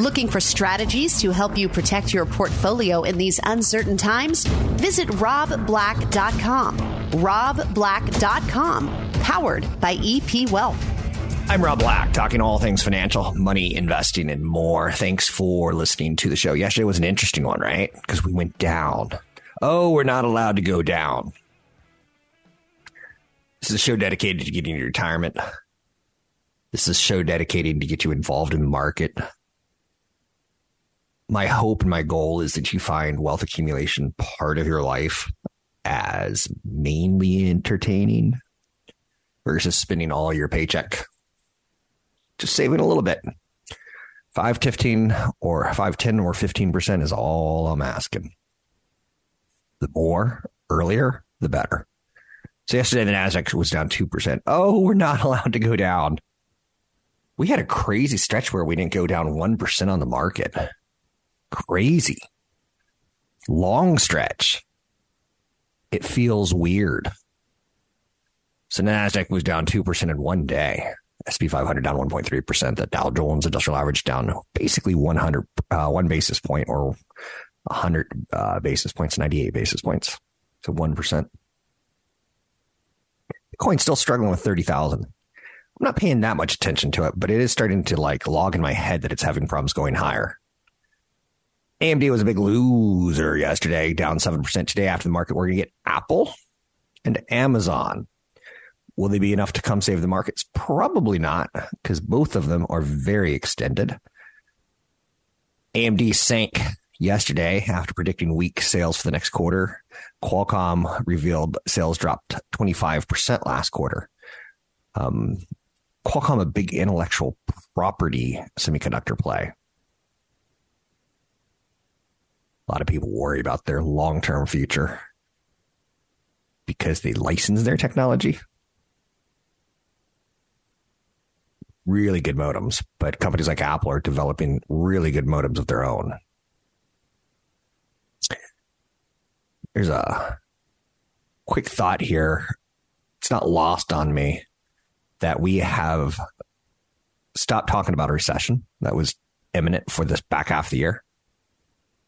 Looking for strategies to help you protect your portfolio in these uncertain times? Visit robblack.com. robblack.com, powered by EP Wealth. I'm Rob Black, talking all things financial, money, investing, and more. Thanks for listening to the show. Yesterday was an interesting one, right? Because we went down. Oh, we're not allowed to go down. This is a show dedicated to getting your retirement. This is a show dedicated to get you involved in the market my hope and my goal is that you find wealth accumulation part of your life as mainly entertaining versus spending all your paycheck. Just saving a little bit. 5, 15 or 5, 10 or 15% is all I'm asking. The more earlier, the better. So yesterday the Nasdaq was down 2%. Oh, we're not allowed to go down. We had a crazy stretch where we didn't go down 1% on the market crazy. Long stretch. It feels weird. So Nasdaq was down 2% in one day. S&P 500 down 1.3%. The Dow Jones Industrial Average down basically 100, uh, one basis point or 100 uh, basis points, 98 basis points. So 1%. Bitcoin's still struggling with 30,000. I'm not paying that much attention to it, but it is starting to like log in my head that it's having problems going higher. AMD was a big loser yesterday, down 7% today after the market. We're going to get Apple and Amazon. Will they be enough to come save the markets? Probably not, because both of them are very extended. AMD sank yesterday after predicting weak sales for the next quarter. Qualcomm revealed sales dropped 25% last quarter. Um, Qualcomm, a big intellectual property semiconductor play. A lot of people worry about their long term future because they license their technology. Really good modems, but companies like Apple are developing really good modems of their own. There's a quick thought here. It's not lost on me that we have stopped talking about a recession that was imminent for this back half of the year.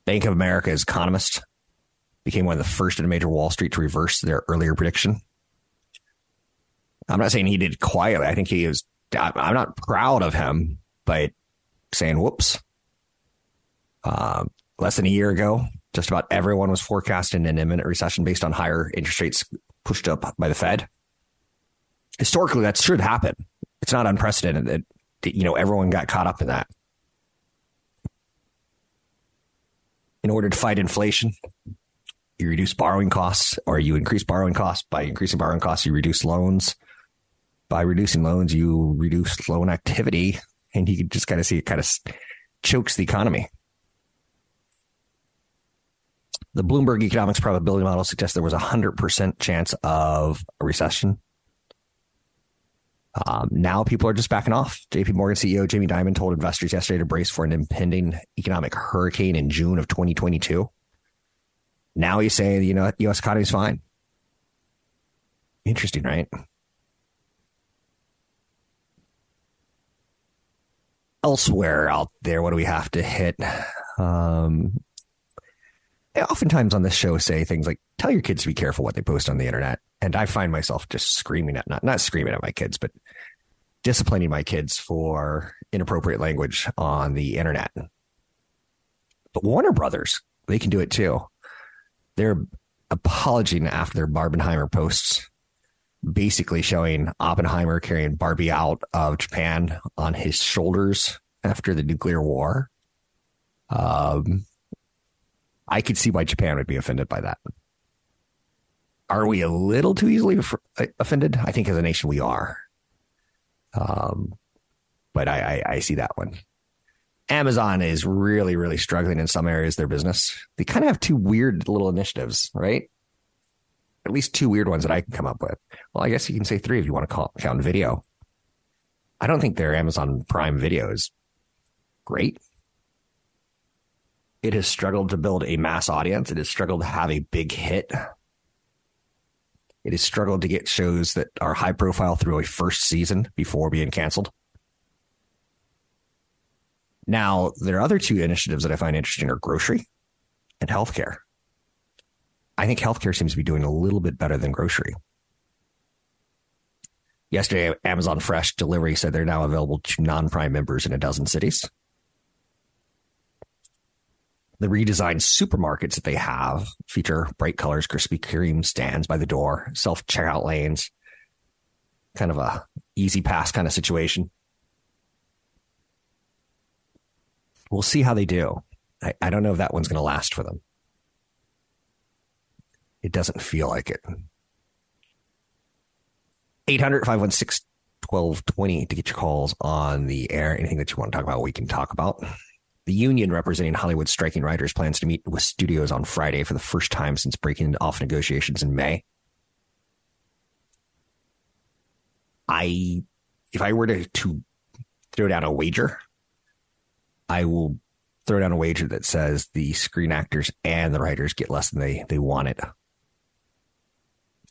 Bank of America's economist became one of the first in a major Wall Street to reverse their earlier prediction. I'm not saying he did quietly. I think he was, I'm not proud of him, but saying, whoops. Uh, less than a year ago, just about everyone was forecasting an imminent recession based on higher interest rates pushed up by the Fed. Historically, that should happen. It's not unprecedented that, you know, everyone got caught up in that. In order to fight inflation. You reduce borrowing costs, or you increase borrowing costs. By increasing borrowing costs, you reduce loans. By reducing loans, you reduce loan activity, and you can just kind of see it kind of chokes the economy. The Bloomberg economics probability model suggests there was a 100% chance of a recession um, now people are just backing off. JP Morgan CEO Jamie Dimon told investors yesterday to brace for an impending economic hurricane in June of 2022. Now he's saying, you know, U.S. economy is fine. Interesting, right? Elsewhere out there, what do we have to hit? Um, oftentimes on this show say things like, tell your kids to be careful what they post on the internet. And I find myself just screaming at, not, not screaming at my kids, but disciplining my kids for inappropriate language on the internet. But Warner Brothers, they can do it too. They're apologizing after their Barbenheimer posts, basically showing Oppenheimer carrying Barbie out of Japan on his shoulders after the nuclear war. Um, I could see why Japan would be offended by that. Are we a little too easily offended? I think as a nation we are. Um, but I, I, I see that one. Amazon is really, really struggling in some areas of their business. They kind of have two weird little initiatives, right? At least two weird ones that I can come up with. Well, I guess you can say three if you want to call, count video. I don't think their Amazon Prime Video is great. It has struggled to build a mass audience. It has struggled to have a big hit. It has struggled to get shows that are high profile through a first season before being canceled. Now, there are other two initiatives that I find interesting are grocery and healthcare. I think healthcare seems to be doing a little bit better than grocery. Yesterday, Amazon Fresh Delivery said they're now available to non Prime members in a dozen cities. The redesigned supermarkets that they have feature bright colors, Krispy Kreme stands by the door, self checkout lanes, kind of a easy pass kind of situation. We'll see how they do. I, I don't know if that one's going to last for them. It doesn't feel like it. 800 516 1220 to get your calls on the air. Anything that you want to talk about, we can talk about. The union representing Hollywood striking writers plans to meet with studios on Friday for the first time since breaking off negotiations in May. I, if I were to, to throw down a wager, I will throw down a wager that says the screen actors and the writers get less than they, they wanted.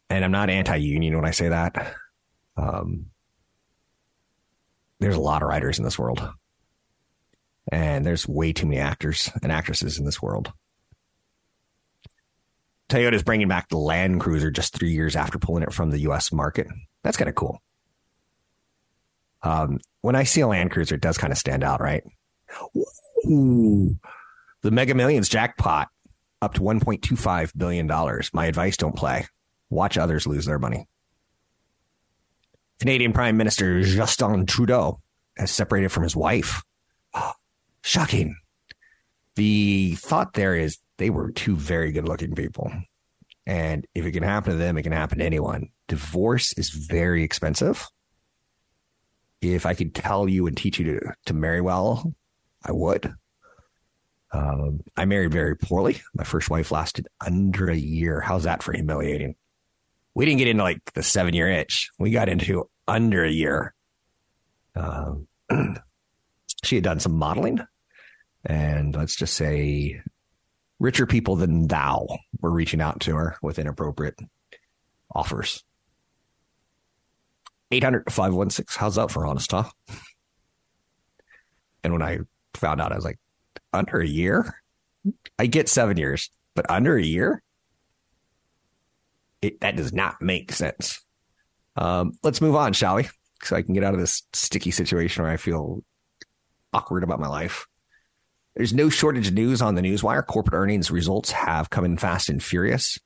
And I'm not anti union when I say that. Um, there's a lot of writers in this world, and there's way too many actors and actresses in this world. Toyota's bringing back the Land Cruiser just three years after pulling it from the U.S. market. That's kind of cool. Um, when I see a Land Cruiser, it does kind of stand out, right? Ooh, the Mega Millions jackpot up to $1.25 billion. My advice don't play. Watch others lose their money. Canadian Prime Minister Justin Trudeau has separated from his wife. Shocking. The thought there is they were two very good looking people. And if it can happen to them, it can happen to anyone. Divorce is very expensive. If I could tell you and teach you to, to marry well, I would. Um, I married very poorly. My first wife lasted under a year. How's that for humiliating? We didn't get into like the seven year itch. We got into under a year. Um, she had done some modeling, and let's just say richer people than thou were reaching out to her with inappropriate offers. 800 516. How's that for honest, huh? And when I found out, I was like, under a year? I get seven years, but under a year? It, that does not make sense. Um, let's move on, shall we? So I can get out of this sticky situation where I feel awkward about my life. There's no shortage of news on the newswire. Corporate earnings results have come in fast and furious.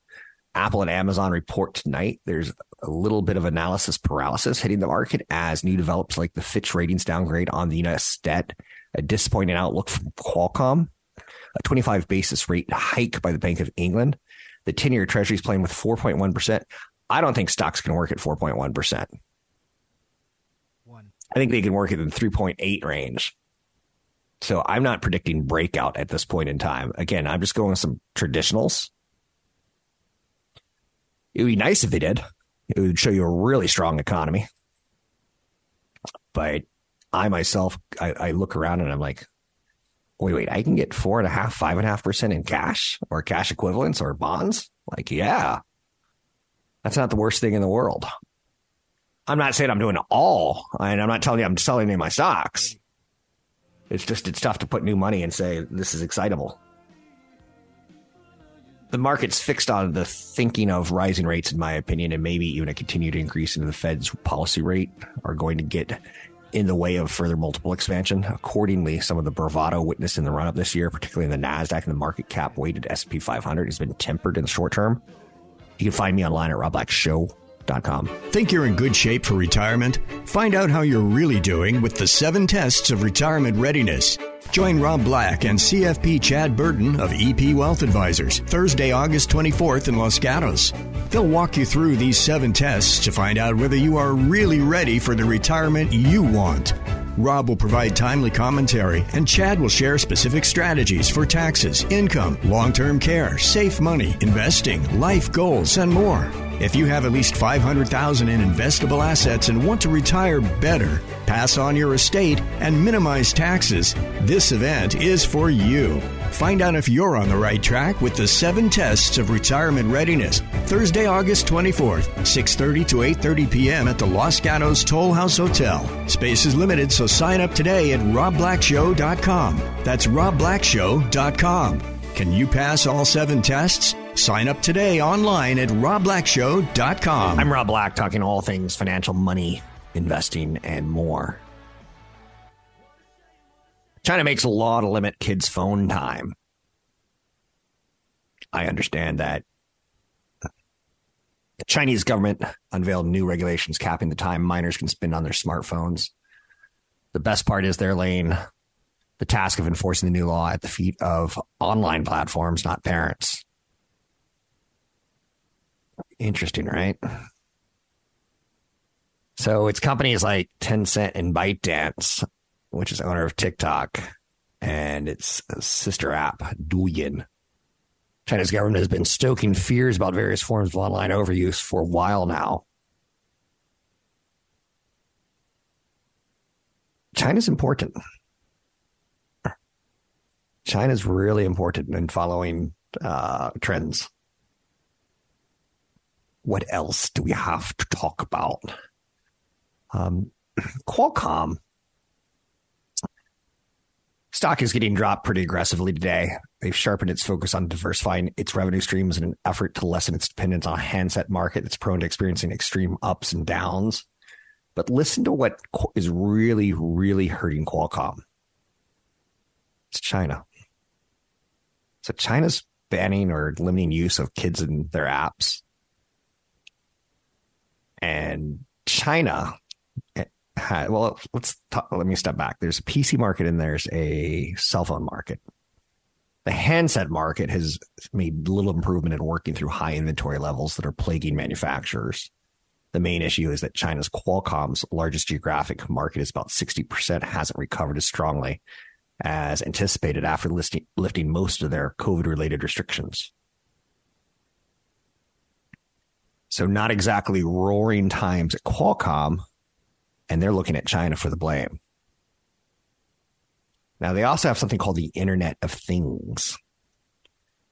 Apple and Amazon report tonight. There's a little bit of analysis paralysis hitting the market as new develops like the Fitch ratings downgrade on the U.S. debt, a disappointing outlook from Qualcomm, a 25 basis rate hike by the Bank of England. The 10 year treasury is playing with 4.1%. I don't think stocks can work at 4.1%. One. I think they can work at the 3.8 range. So I'm not predicting breakout at this point in time. Again, I'm just going with some traditionals. It would be nice if they did. It would show you a really strong economy. But I myself, I, I look around and I'm like, wait, wait, I can get four and a half, five and a half percent in cash or cash equivalents or bonds? Like, yeah, that's not the worst thing in the world. I'm not saying I'm doing all, and I'm not telling you I'm selling any of my stocks. It's just it's tough to put new money and say this is excitable. The market's fixed on the thinking of rising rates, in my opinion, and maybe even a continued increase in the Fed's policy rate are going to get in the way of further multiple expansion. Accordingly, some of the bravado witnessed in the run up this year, particularly in the NASDAQ and the market cap weighted S&P 500, has been tempered in the short term. You can find me online at Think you're in good shape for retirement? Find out how you're really doing with the seven tests of retirement readiness. Join Rob Black and CFP Chad Burton of EP Wealth Advisors Thursday, August 24th in Los Gatos. They'll walk you through these seven tests to find out whether you are really ready for the retirement you want. Rob will provide timely commentary, and Chad will share specific strategies for taxes, income, long term care, safe money, investing, life goals, and more. If you have at least 500,000 in investable assets and want to retire better, pass on your estate and minimize taxes, this event is for you. Find out if you're on the right track with the 7 tests of retirement readiness. Thursday, August 24th, 6:30 to 8:30 p.m. at the Los Gatos Toll House Hotel. Space is limited, so sign up today at robblackshow.com. That's robblackshow.com. Can you pass all 7 tests? Sign up today online at robblackshow.com. I'm Rob Black, talking all things financial, money, investing, and more. China makes a law to limit kids' phone time. I understand that. The Chinese government unveiled new regulations capping the time minors can spend on their smartphones. The best part is they're laying the task of enforcing the new law at the feet of online platforms, not parents. Interesting, right? So it's companies like Tencent and ByteDance, which is owner of TikTok, and its sister app, Douyin. China's government has been stoking fears about various forms of online overuse for a while now. China's important. China's really important in following uh, trends what else do we have to talk about? Um, Qualcomm stock is getting dropped pretty aggressively today. They've sharpened its focus on diversifying its revenue streams in an effort to lessen its dependence on a handset market that's prone to experiencing extreme ups and downs. But listen to what is really, really hurting Qualcomm. It's China. So China's banning or limiting use of kids in their apps and China. Eh, well, let's talk, let me step back. There's a PC market and there's a cell phone market. The handset market has made little improvement in working through high inventory levels that are plaguing manufacturers. The main issue is that China's Qualcomm's largest geographic market is about 60% hasn't recovered as strongly as anticipated after listing, lifting most of their COVID related restrictions. So not exactly roaring times at Qualcomm, and they're looking at China for the blame. Now they also have something called the Internet of Things.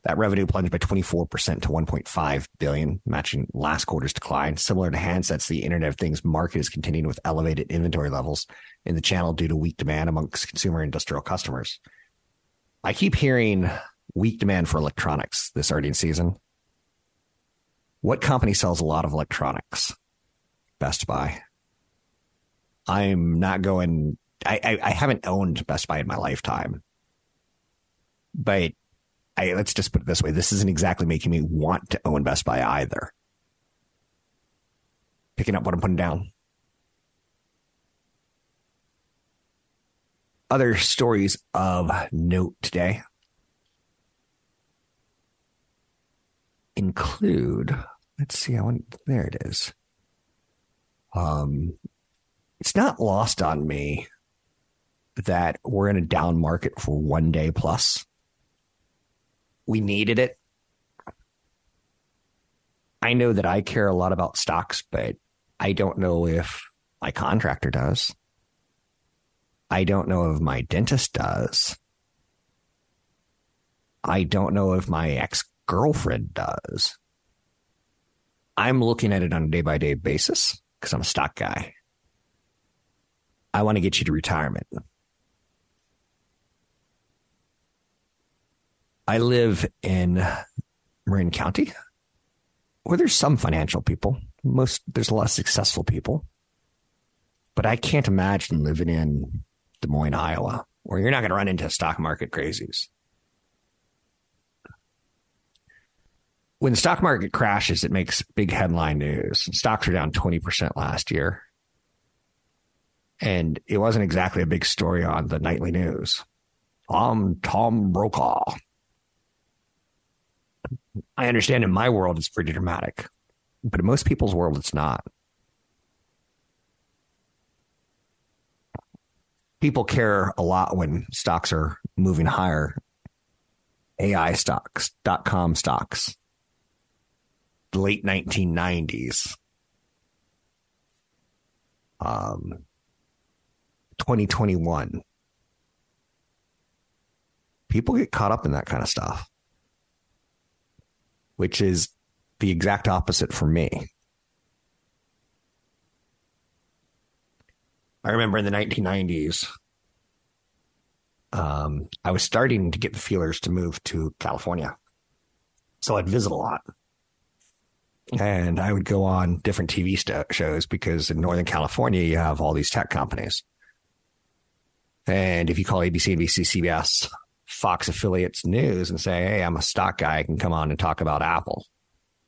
That revenue plunged by 24% to 1.5 billion, matching last quarter's decline. Similar to handsets, the Internet of Things market is continuing with elevated inventory levels in the channel due to weak demand amongst consumer industrial customers. I keep hearing weak demand for electronics this earnings season. What company sells a lot of electronics? Best Buy. I'm not going. I, I, I haven't owned Best Buy in my lifetime, but I, let's just put it this way: this isn't exactly making me want to own Best Buy either. Picking up what I'm putting down. Other stories of note today include, let's see, I want, there it is. Um, it's not lost on me that we're in a down market for one day plus. We needed it. I know that I care a lot about stocks, but I don't know if my contractor does. I don't know if my dentist does. I don't know if my ex girlfriend does. I'm looking at it on a day by day basis because I'm a stock guy. I want to get you to retirement. I live in Marin County where there's some financial people. Most there's a lot of successful people. But I can't imagine living in Des Moines, Iowa, where you're not going to run into stock market crazies. When the stock market crashes, it makes big headline news. Stocks are down 20% last year. And it wasn't exactly a big story on the nightly news. I'm Tom Brokaw. I understand in my world it's pretty dramatic, but in most people's world it's not. people care a lot when stocks are moving higher. AI stocks, dot com stocks, late 1990s, um, 2021. People get caught up in that kind of stuff, which is the exact opposite for me. I remember in the 1990s, um, I was starting to get the feelers to move to California. So I'd visit a lot. And I would go on different TV st- shows because in Northern California, you have all these tech companies. And if you call ABC, NBC, CBS, Fox affiliates news and say, Hey, I'm a stock guy. I can come on and talk about Apple.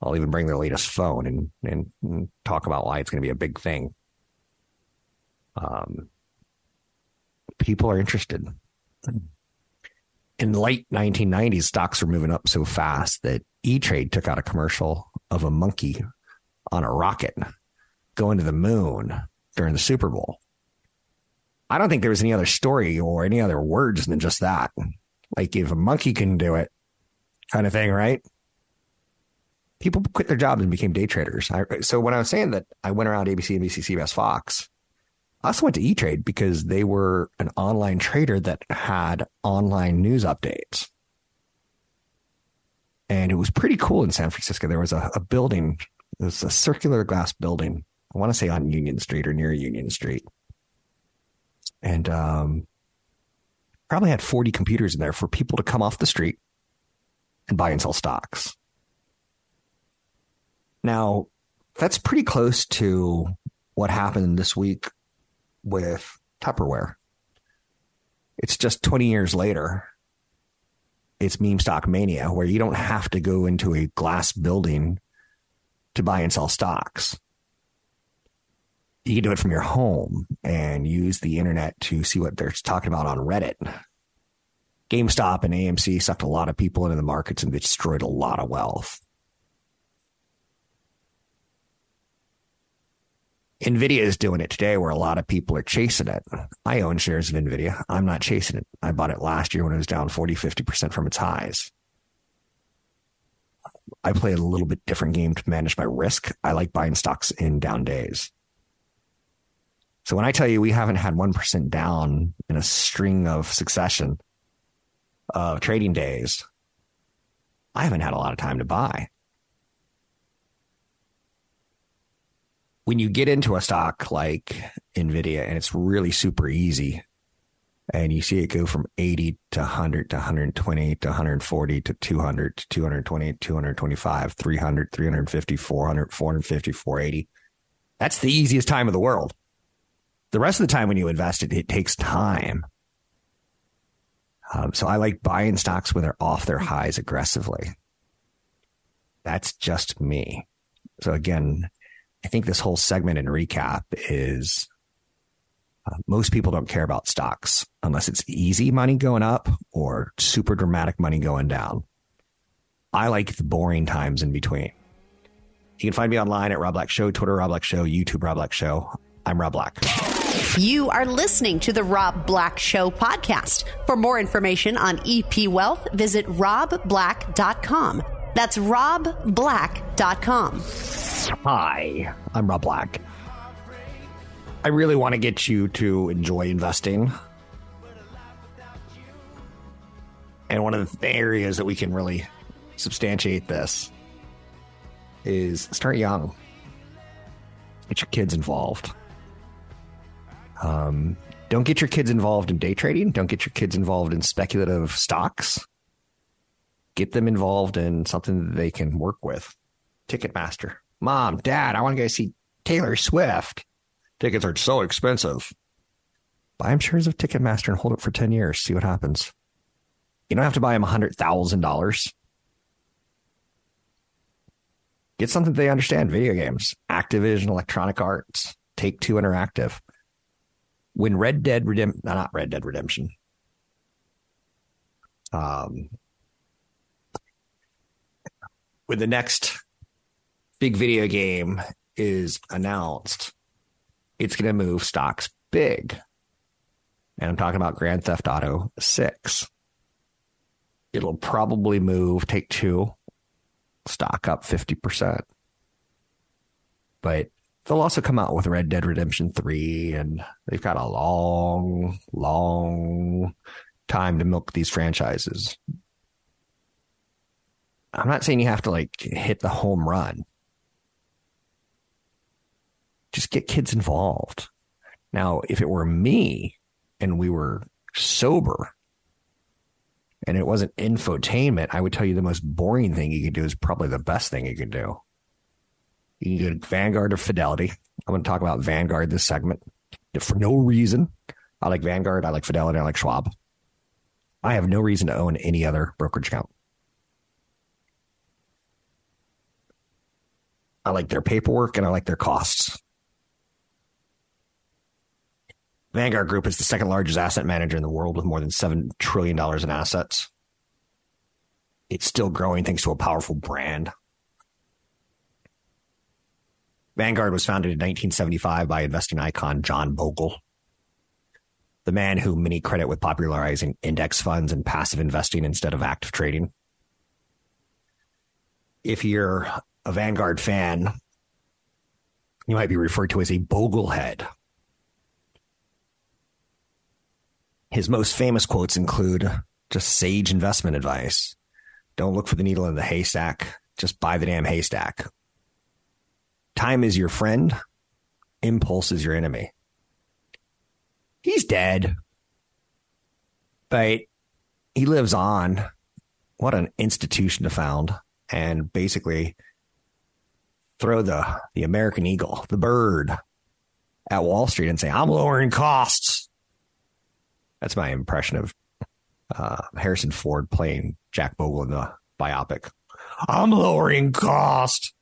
I'll even bring their latest phone and, and, and talk about why it's going to be a big thing. Um, people are interested. In the late 1990s, stocks were moving up so fast that E Trade took out a commercial of a monkey on a rocket going to the moon during the Super Bowl. I don't think there was any other story or any other words than just that. Like if a monkey can do it, kind of thing, right? People quit their jobs and became day traders. I, so when I was saying that I went around ABC, NBC, CBS, Fox, I also went to E Trade because they were an online trader that had online news updates. And it was pretty cool in San Francisco. There was a, a building, it was a circular glass building. I want to say on Union Street or near Union Street. And um, probably had 40 computers in there for people to come off the street and buy and sell stocks. Now, that's pretty close to what happened this week with Tupperware. It's just 20 years later. It's meme stock mania where you don't have to go into a glass building to buy and sell stocks. You can do it from your home and use the internet to see what they're talking about on Reddit. GameStop and AMC sucked a lot of people into the markets and destroyed a lot of wealth. Nvidia is doing it today where a lot of people are chasing it. I own shares of Nvidia. I'm not chasing it. I bought it last year when it was down 40, 50% from its highs. I play a little bit different game to manage my risk. I like buying stocks in down days. So when I tell you we haven't had 1% down in a string of succession of trading days, I haven't had a lot of time to buy. When you get into a stock like Nvidia and it's really super easy and you see it go from 80 to 100 to 120 to 140 to 200 to 220 225 300 350 400 450 480 that's the easiest time of the world. The rest of the time when you invest it it takes time. Um, so i like buying stocks when they're off their highs aggressively. That's just me. So again I think this whole segment and recap is uh, most people don't care about stocks unless it's easy money going up or super dramatic money going down. I like the boring times in between. You can find me online at Rob Black Show, Twitter Rob Black Show, YouTube Rob Black Show. I'm Rob Black. You are listening to the Rob Black Show podcast. For more information on EP Wealth, visit robblack.com. That's robblack.com. Hi, I'm Rob Black. I really want to get you to enjoy investing. And one of the areas that we can really substantiate this is start young. Get your kids involved. Um, don't get your kids involved in day trading. Don't get your kids involved in speculative stocks. Get them involved in something that they can work with. Ticketmaster. Mom, Dad, I want to go see Taylor Swift. Tickets are so expensive. Buy them shares of Ticketmaster and hold it for 10 years. See what happens. You don't have to buy them $100,000. Get something they understand video games, Activision, Electronic Arts, Take Two Interactive. When Red Dead Redemption, not Red Dead Redemption, um, with the next big video game is announced, it's going to move stocks big. And I'm talking about Grand Theft Auto 6. It'll probably move Take Two stock up 50%. But they'll also come out with Red Dead Redemption 3, and they've got a long, long time to milk these franchises. I'm not saying you have to like hit the home run. Just get kids involved. Now, if it were me and we were sober and it wasn't infotainment, I would tell you the most boring thing you could do is probably the best thing you could do. You can get Vanguard or Fidelity. I'm going to talk about Vanguard this segment for no reason. I like Vanguard. I like Fidelity. I like Schwab. I have no reason to own any other brokerage account. I like their paperwork and I like their costs. Vanguard Group is the second largest asset manager in the world with more than $7 trillion in assets. It's still growing thanks to a powerful brand. Vanguard was founded in 1975 by investing icon John Bogle, the man who many credit with popularizing index funds and passive investing instead of active trading. If you're a Vanguard fan, you might be referred to as a Boglehead. His most famous quotes include just sage investment advice. Don't look for the needle in the haystack. Just buy the damn haystack. Time is your friend. Impulse is your enemy. He's dead. But he lives on. What an institution to found. And basically throw the, the American eagle, the bird, at Wall Street and say, I'm lowering costs. That's my impression of uh, Harrison Ford playing Jack Bogle in the biopic. I'm lowering cost.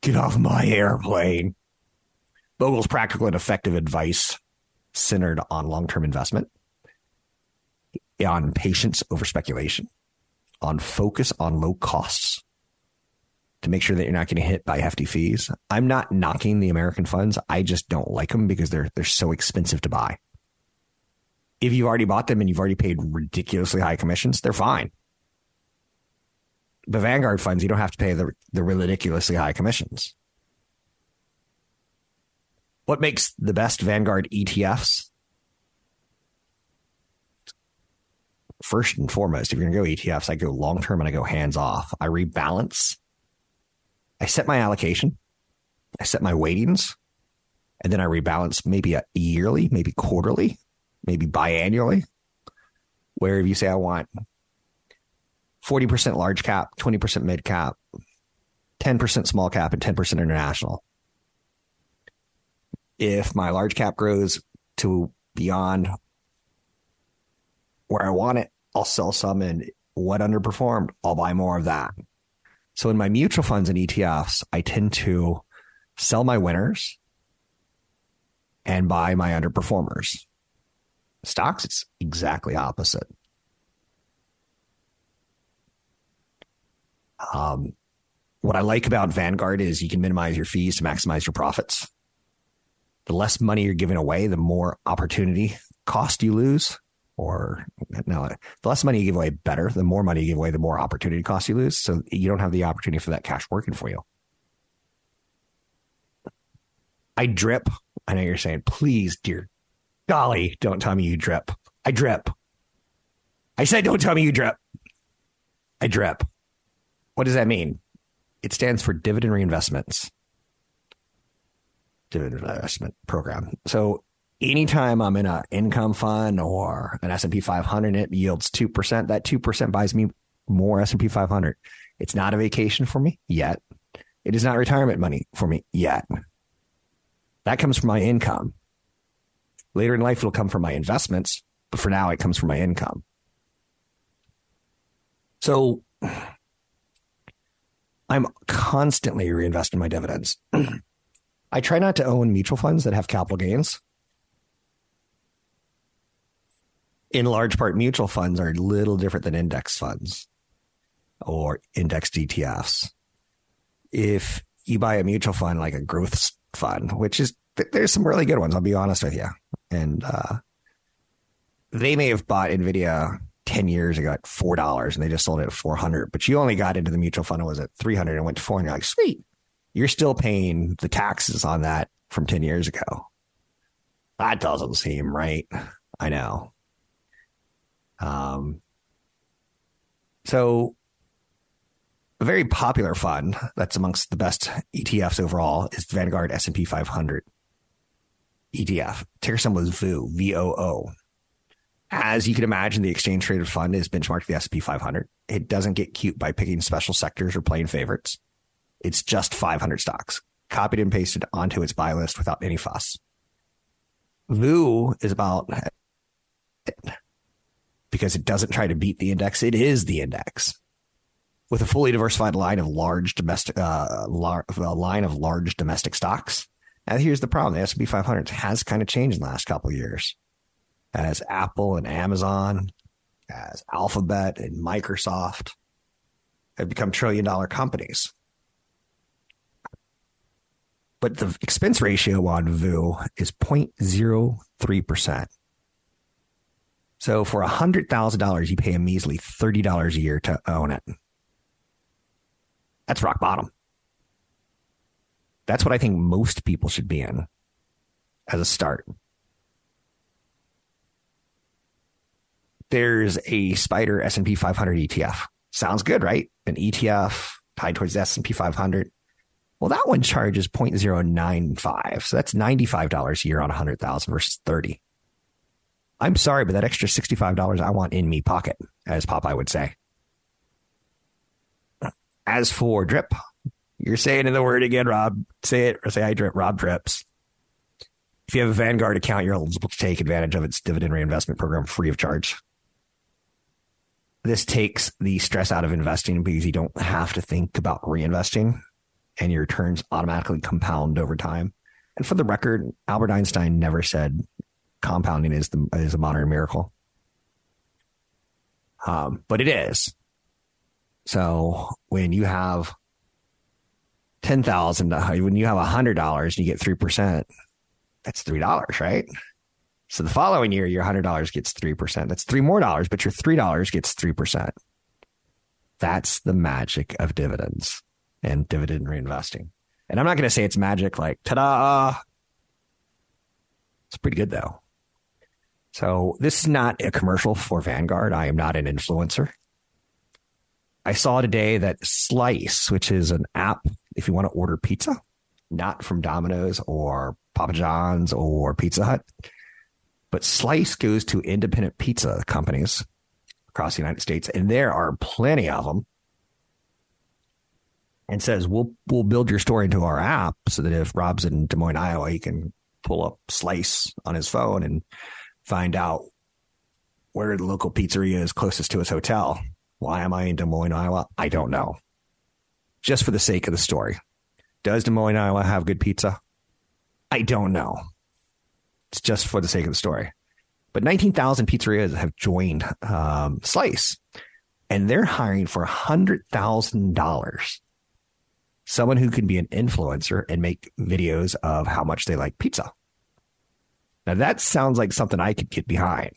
Get off my airplane. Bogle's practical and effective advice centered on long term investment, on patience over speculation, on focus on low costs to make sure that you're not getting hit by hefty fees. I'm not knocking the American funds. I just don't like them because they're they're so expensive to buy. If you've already bought them and you've already paid ridiculously high commissions, they're fine. The Vanguard funds, you don't have to pay the, the ridiculously high commissions. What makes the best Vanguard ETFs? First and foremost, if you're going to go ETFs, I go long term and I go hands off. I rebalance. I set my allocation. I set my weightings. And then I rebalance maybe a yearly, maybe quarterly, maybe biannually. Where if you say I want 40% large cap, 20% mid cap, 10% small cap, and 10% international. If my large cap grows to beyond where I want it, I'll sell some and what underperformed, I'll buy more of that. So in my mutual funds and ETFs, I tend to sell my winners and buy my underperformers. Stocks, it's exactly opposite. Um, what I like about Vanguard is you can minimize your fees to maximize your profits. The less money you're giving away, the more opportunity cost you lose. Or no, the less money you give away, better. The more money you give away, the more opportunity cost you lose. So you don't have the opportunity for that cash working for you. I drip. I know you're saying, please, dear golly, don't tell me you drip. I drip. I said, don't tell me you drip. I drip. What does that mean? It stands for dividend reinvestments. Dividend investment program. So anytime I'm in an income fund or an S&P 500 it yields 2%, that 2% buys me more S&P 500. It's not a vacation for me yet. It is not retirement money for me yet. That comes from my income. Later in life, it'll come from my investments, but for now, it comes from my income. So I'm constantly reinvesting my dividends. I try not to own mutual funds that have capital gains. In large part, mutual funds are a little different than index funds or indexed ETFs. If you buy a mutual fund like a growth fund, which is there's some really good ones. I'll be honest with you. And uh, they may have bought Nvidia ten years ago at four dollars, and they just sold it at four hundred. But you only got into the mutual fund it was at three hundred and went to four, and you're like, sweet. You're still paying the taxes on that from ten years ago. That doesn't seem right. I know. Um. So a very popular fund that's amongst the best ETFs overall is Vanguard S&P 500 ETF. Ticker symbol is VOO, V-O-O. As you can imagine, the exchange traded fund is benchmarked to the S&P 500. It doesn't get cute by picking special sectors or playing favorites. It's just 500 stocks, copied and pasted onto its buy list without any fuss. VOO is about because it doesn't try to beat the index. It is the index with a fully diversified line of large domestic uh, lar- line of large domestic stocks. And here's the problem: the S&P 500 has kind of changed in the last couple of years, as Apple and Amazon, as Alphabet and Microsoft have become trillion dollar companies. But the expense ratio on VOO is 0.03%. So for $100,000, you pay a measly $30 a year to own it. That's rock bottom. That's what I think most people should be in as a start. There's a Spider S&P 500 ETF. Sounds good, right? An ETF tied towards the S&P 500. Well, that one charges 0.095. So that's $95 a year on 100,000 versus 30. I'm sorry, but that extra $65 I want in me pocket, as Popeye would say. As for drip, you're saying in the word again, Rob. Say it or say I drip. Rob drips. If you have a Vanguard account, you're eligible to take advantage of its dividend reinvestment program free of charge. This takes the stress out of investing because you don't have to think about reinvesting and your returns automatically compound over time. And for the record, Albert Einstein never said compounding is the is a modern miracle. Um, but it is. So when you have ten thousand, when you have a hundred dollars and you get three percent, that's three dollars, right? So the following year, your hundred dollars gets three percent. That's three more dollars, but your three dollars gets three percent. That's the magic of dividends and dividend reinvesting. And I'm not going to say it's magic like ta-da. It's pretty good though. So this is not a commercial for Vanguard. I am not an influencer. I saw today that Slice, which is an app if you want to order pizza, not from Domino's or Papa John's or Pizza Hut, but Slice goes to independent pizza companies across the United States, and there are plenty of them, and says we'll we'll build your store into our app so that if Rob's in Des Moines, Iowa, he can pull up Slice on his phone and find out where the local pizzeria is closest to his hotel why am I in Des Moines, Iowa? I don't know. Just for the sake of the story. Does Des Moines, Iowa have good pizza? I don't know. It's just for the sake of the story. But 19,000 pizzerias have joined um, Slice, and they're hiring for $100,000. Someone who can be an influencer and make videos of how much they like pizza. Now, that sounds like something I could get behind.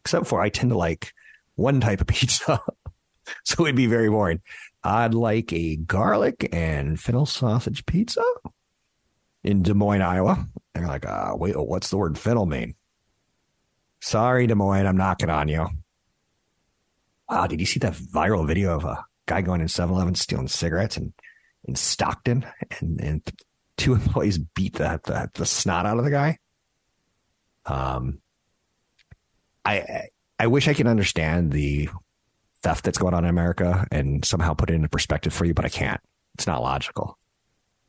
Except for I tend to like one type of pizza. so it'd be very boring. I'd like a garlic and fennel sausage pizza in Des Moines, Iowa. And you're like, uh, wait, what's the word fennel mean? Sorry, Des Moines, I'm knocking on you. Wow, did you see that viral video of a guy going in 7 Eleven stealing cigarettes in, in Stockton and, and two employees beat the, the, the snot out of the guy? Um, I, I wish I could understand the theft that's going on in America and somehow put it into perspective for you, but I can't. It's not logical.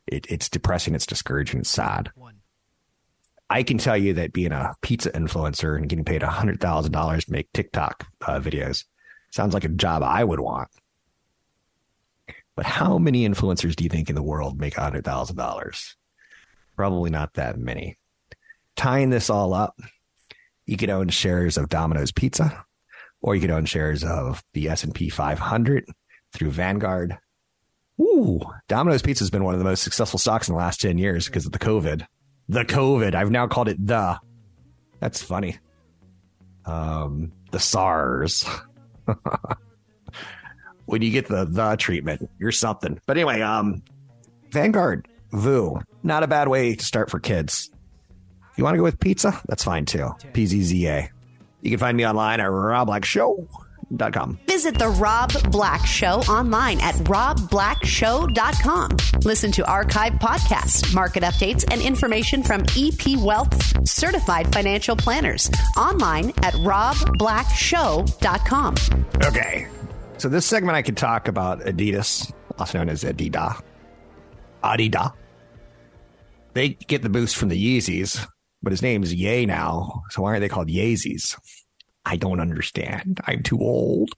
It, it's depressing. It's discouraging. It's sad. One. I can tell you that being a pizza influencer and getting paid $100,000 to make TikTok uh, videos sounds like a job I would want. But how many influencers do you think in the world make $100,000? Probably not that many. Tying this all up, you could own shares of Domino's Pizza, or you could own shares of the S&P 500 through Vanguard. Ooh, Domino's Pizza has been one of the most successful stocks in the last 10 years because of the COVID. The COVID. I've now called it the. That's funny. Um, the SARS. when you get the the treatment, you're something. But anyway, um, Vanguard, VOO, not a bad way to start for kids. If you want to go with pizza, that's fine too. PZZA. You can find me online at robblackshow.com. Visit the Rob Black Show online at robblackshow.com. Listen to archive podcasts, market updates, and information from EP Wealth certified financial planners online at robblackshow.com. Okay. So this segment I could talk about Adidas, also known as Adidas. Adidas. They get the boost from the Yeezys, but his name's Ye now. So why are they called Yeezys? I don't understand. I'm too old.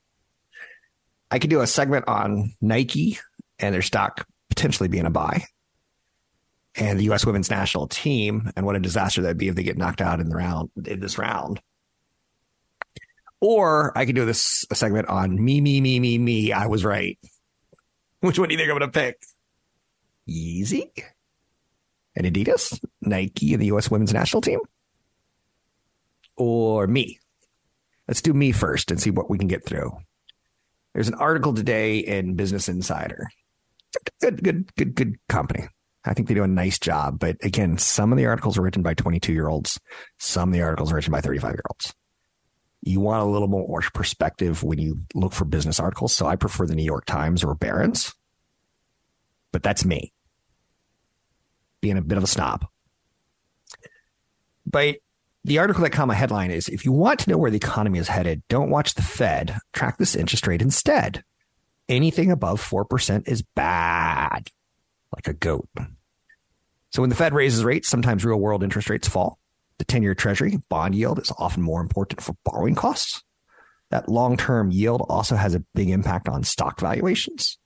I could do a segment on Nike and their stock potentially being a buy. And the U.S. women's national team, and what a disaster that'd be if they get knocked out in the round in this round. Or I could do this a segment on me, me, me, me, me. I was right. Which one do you think I'm going to pick? Yeezy and Adidas, Nike and the U.S. women's national team? Or me? Let's do me first and see what we can get through. There's an article today in Business Insider. Good, good, good, good company. I think they do a nice job. But again, some of the articles are written by 22 year olds. Some of the articles are written by 35 year olds. You want a little more perspective when you look for business articles. So I prefer the New York Times or Barron's, but that's me being a bit of a snob. But the article that my headline is if you want to know where the economy is headed, don't watch the Fed, track this interest rate instead. Anything above 4% is bad, like a goat. So when the Fed raises rates, sometimes real world interest rates fall. The 10 year treasury bond yield is often more important for borrowing costs. That long term yield also has a big impact on stock valuations.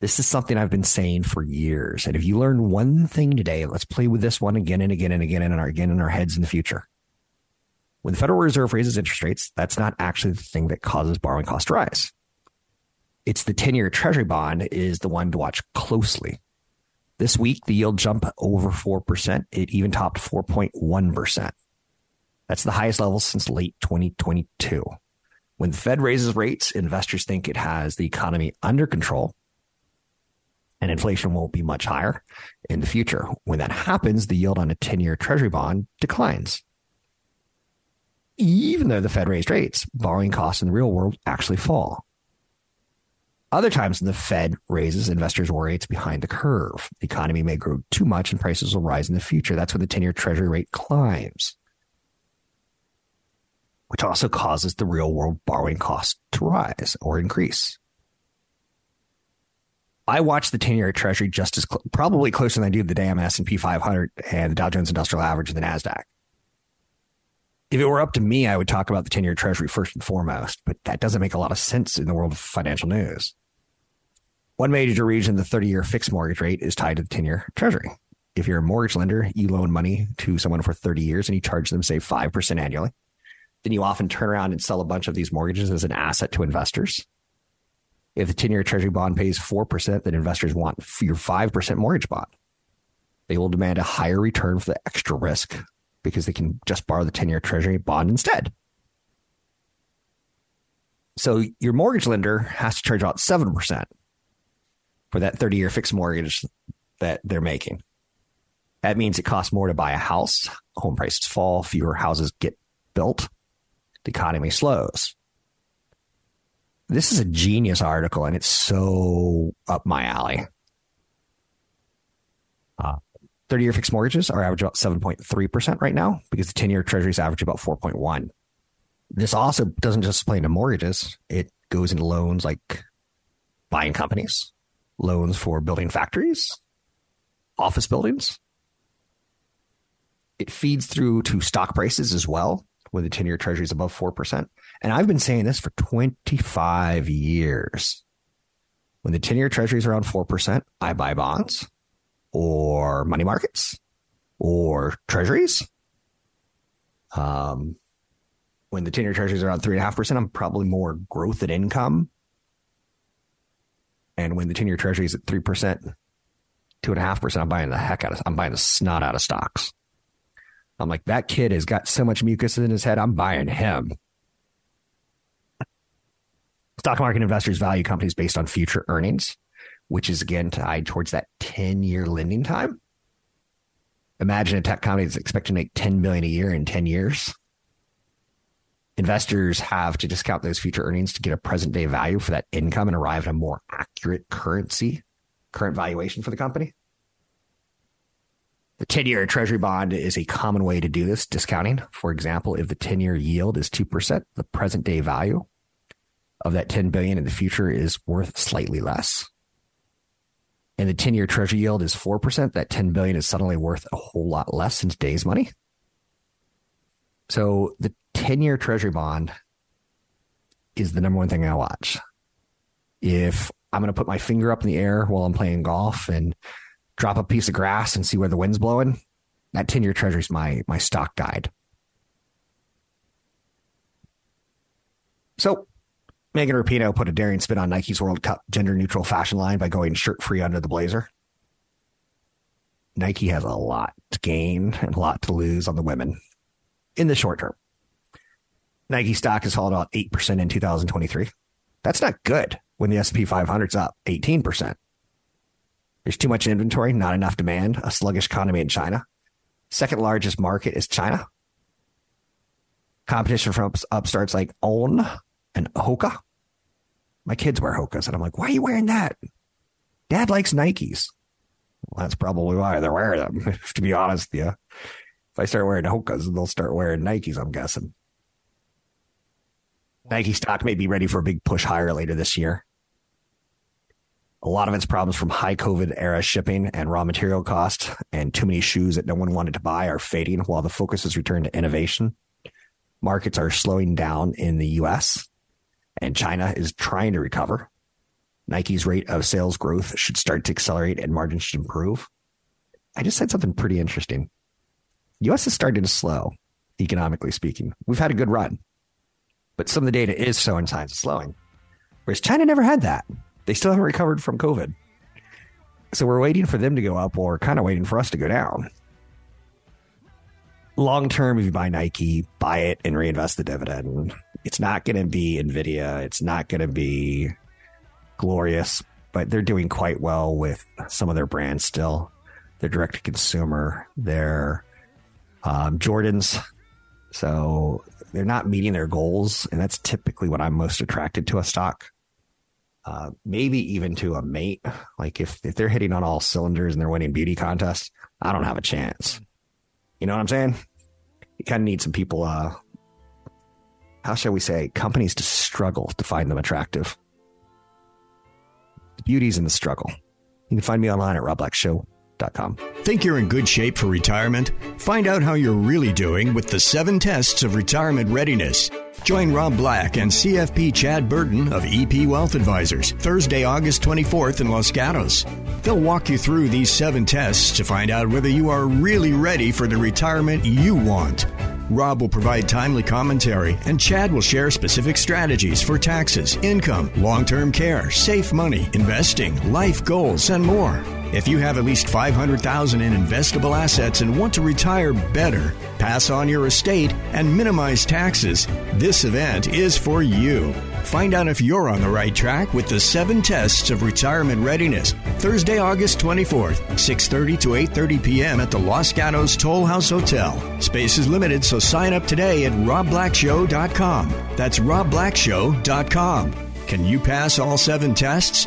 This is something I've been saying for years. And if you learn one thing today, let's play with this one again and again and again and again in our heads in the future. When the Federal Reserve raises interest rates, that's not actually the thing that causes borrowing costs to rise. It's the 10 year treasury bond is the one to watch closely. This week, the yield jumped over 4%. It even topped 4.1%. That's the highest level since late 2022. When the Fed raises rates, investors think it has the economy under control and inflation won't be much higher in the future. When that happens, the yield on a 10 year treasury bond declines. Even though the Fed raised rates, borrowing costs in the real world actually fall. Other times the Fed raises, investors worry it's behind the curve. The economy may grow too much and prices will rise in the future. That's when the 10 year treasury rate climbs, which also causes the real world borrowing cost to rise or increase. I watch the 10 year treasury just as cl- probably closer than I do the damn S&P 500 and the Dow Jones Industrial Average and the NASDAQ. If it were up to me, I would talk about the 10 year treasury first and foremost, but that doesn't make a lot of sense in the world of financial news. One major reason the 30 year fixed mortgage rate is tied to the 10 year treasury. If you're a mortgage lender, you loan money to someone for 30 years and you charge them, say, 5% annually. Then you often turn around and sell a bunch of these mortgages as an asset to investors. If the 10 year treasury bond pays 4%, then investors want your 5% mortgage bond. They will demand a higher return for the extra risk because they can just borrow the 10 year treasury bond instead. So your mortgage lender has to charge about 7% for that 30 year fixed mortgage that they're making. That means it costs more to buy a house. Home prices fall, fewer houses get built, the economy slows this is a genius article and it's so up my alley. Uh, 30 year fixed mortgages are average about 7.3% right now because the 10 year treasuries average about 4.1. This also doesn't just play into mortgages. It goes into loans like buying companies, loans for building factories, office buildings. It feeds through to stock prices as well when the 10 year treasury is above 4%. And I've been saying this for 25 years. When the 10 year treasury is around 4%, I buy bonds or money markets or treasuries. Um, when the 10 year treasury is around 3.5%, I'm probably more growth and income. And when the 10 year treasury is at 3%, 2.5%, I'm buying the heck out of, I'm buying the snot out of stocks. I'm like, that kid has got so much mucus in his head. I'm buying him. Stock market investors value companies based on future earnings, which is again tied towards that 10 year lending time. Imagine a tech company that's expected to make 10 billion a year in 10 years. Investors have to discount those future earnings to get a present day value for that income and arrive at a more accurate currency, current valuation for the company. The 10 year treasury bond is a common way to do this discounting. For example, if the 10 year yield is 2%, the present day value of that 10 billion in the future is worth slightly less. And the 10 year treasury yield is 4%, that 10 billion is suddenly worth a whole lot less in today's money. So the 10 year treasury bond is the number one thing I watch. If I'm going to put my finger up in the air while I'm playing golf and drop a piece of grass and see where the wind's blowing, that 10 year treasury is my, my stock guide. So Megan Rapinoe put a daring spin on Nike's World Cup gender neutral fashion line by going shirt free under the blazer. Nike has a lot to gain and a lot to lose on the women in the short term. Nike stock has fallen about 8% in 2023. That's not good when the S&P 500's up 18%. There's too much inventory, not enough demand, a sluggish economy in China. Second largest market is China. Competition from upstarts like On and Hoka. My kids wear Hokas, and I'm like, why are you wearing that? Dad likes Nikes. Well, that's probably why they're wearing them, to be honest you. If I start wearing Hokas, they'll start wearing Nikes, I'm guessing. Nike stock may be ready for a big push higher later this year. A lot of its problems from high COVID era shipping and raw material costs and too many shoes that no one wanted to buy are fading while the focus has returned to innovation. Markets are slowing down in the US and China is trying to recover. Nike's rate of sales growth should start to accelerate and margins should improve. I just said something pretty interesting. US is starting to slow, economically speaking. We've had a good run, but some of the data is showing signs of slowing. Whereas China never had that. They still haven't recovered from COVID. So we're waiting for them to go up or kind of waiting for us to go down. Long term, if you buy Nike, buy it and reinvest the dividend. It's not going to be Nvidia. It's not going to be glorious, but they're doing quite well with some of their brands still. They're direct to consumer. They're um, Jordans. So they're not meeting their goals. And that's typically what I'm most attracted to a stock. Uh, maybe even to a mate. Like if, if they're hitting on all cylinders and they're winning beauty contests, I don't have a chance. You know what I'm saying? You kind of need some people, uh, how shall we say, companies to struggle to find them attractive. The beauty's in the struggle. You can find me online at robblackshow.com. Think you're in good shape for retirement? Find out how you're really doing with the seven tests of retirement readiness. Join Rob Black and CFP Chad Burton of EP Wealth Advisors Thursday, August 24th in Los Gatos. They'll walk you through these seven tests to find out whether you are really ready for the retirement you want. Rob will provide timely commentary, and Chad will share specific strategies for taxes, income, long term care, safe money, investing, life goals, and more. If you have at least 500,000 in investable assets and want to retire better, pass on your estate and minimize taxes, this event is for you. Find out if you're on the right track with the 7 tests of retirement readiness. Thursday, August 24th, 6:30 to 8:30 p.m. at the Los Gatos Toll House Hotel. Space is limited, so sign up today at robblackshow.com. That's robblackshow.com. Can you pass all 7 tests?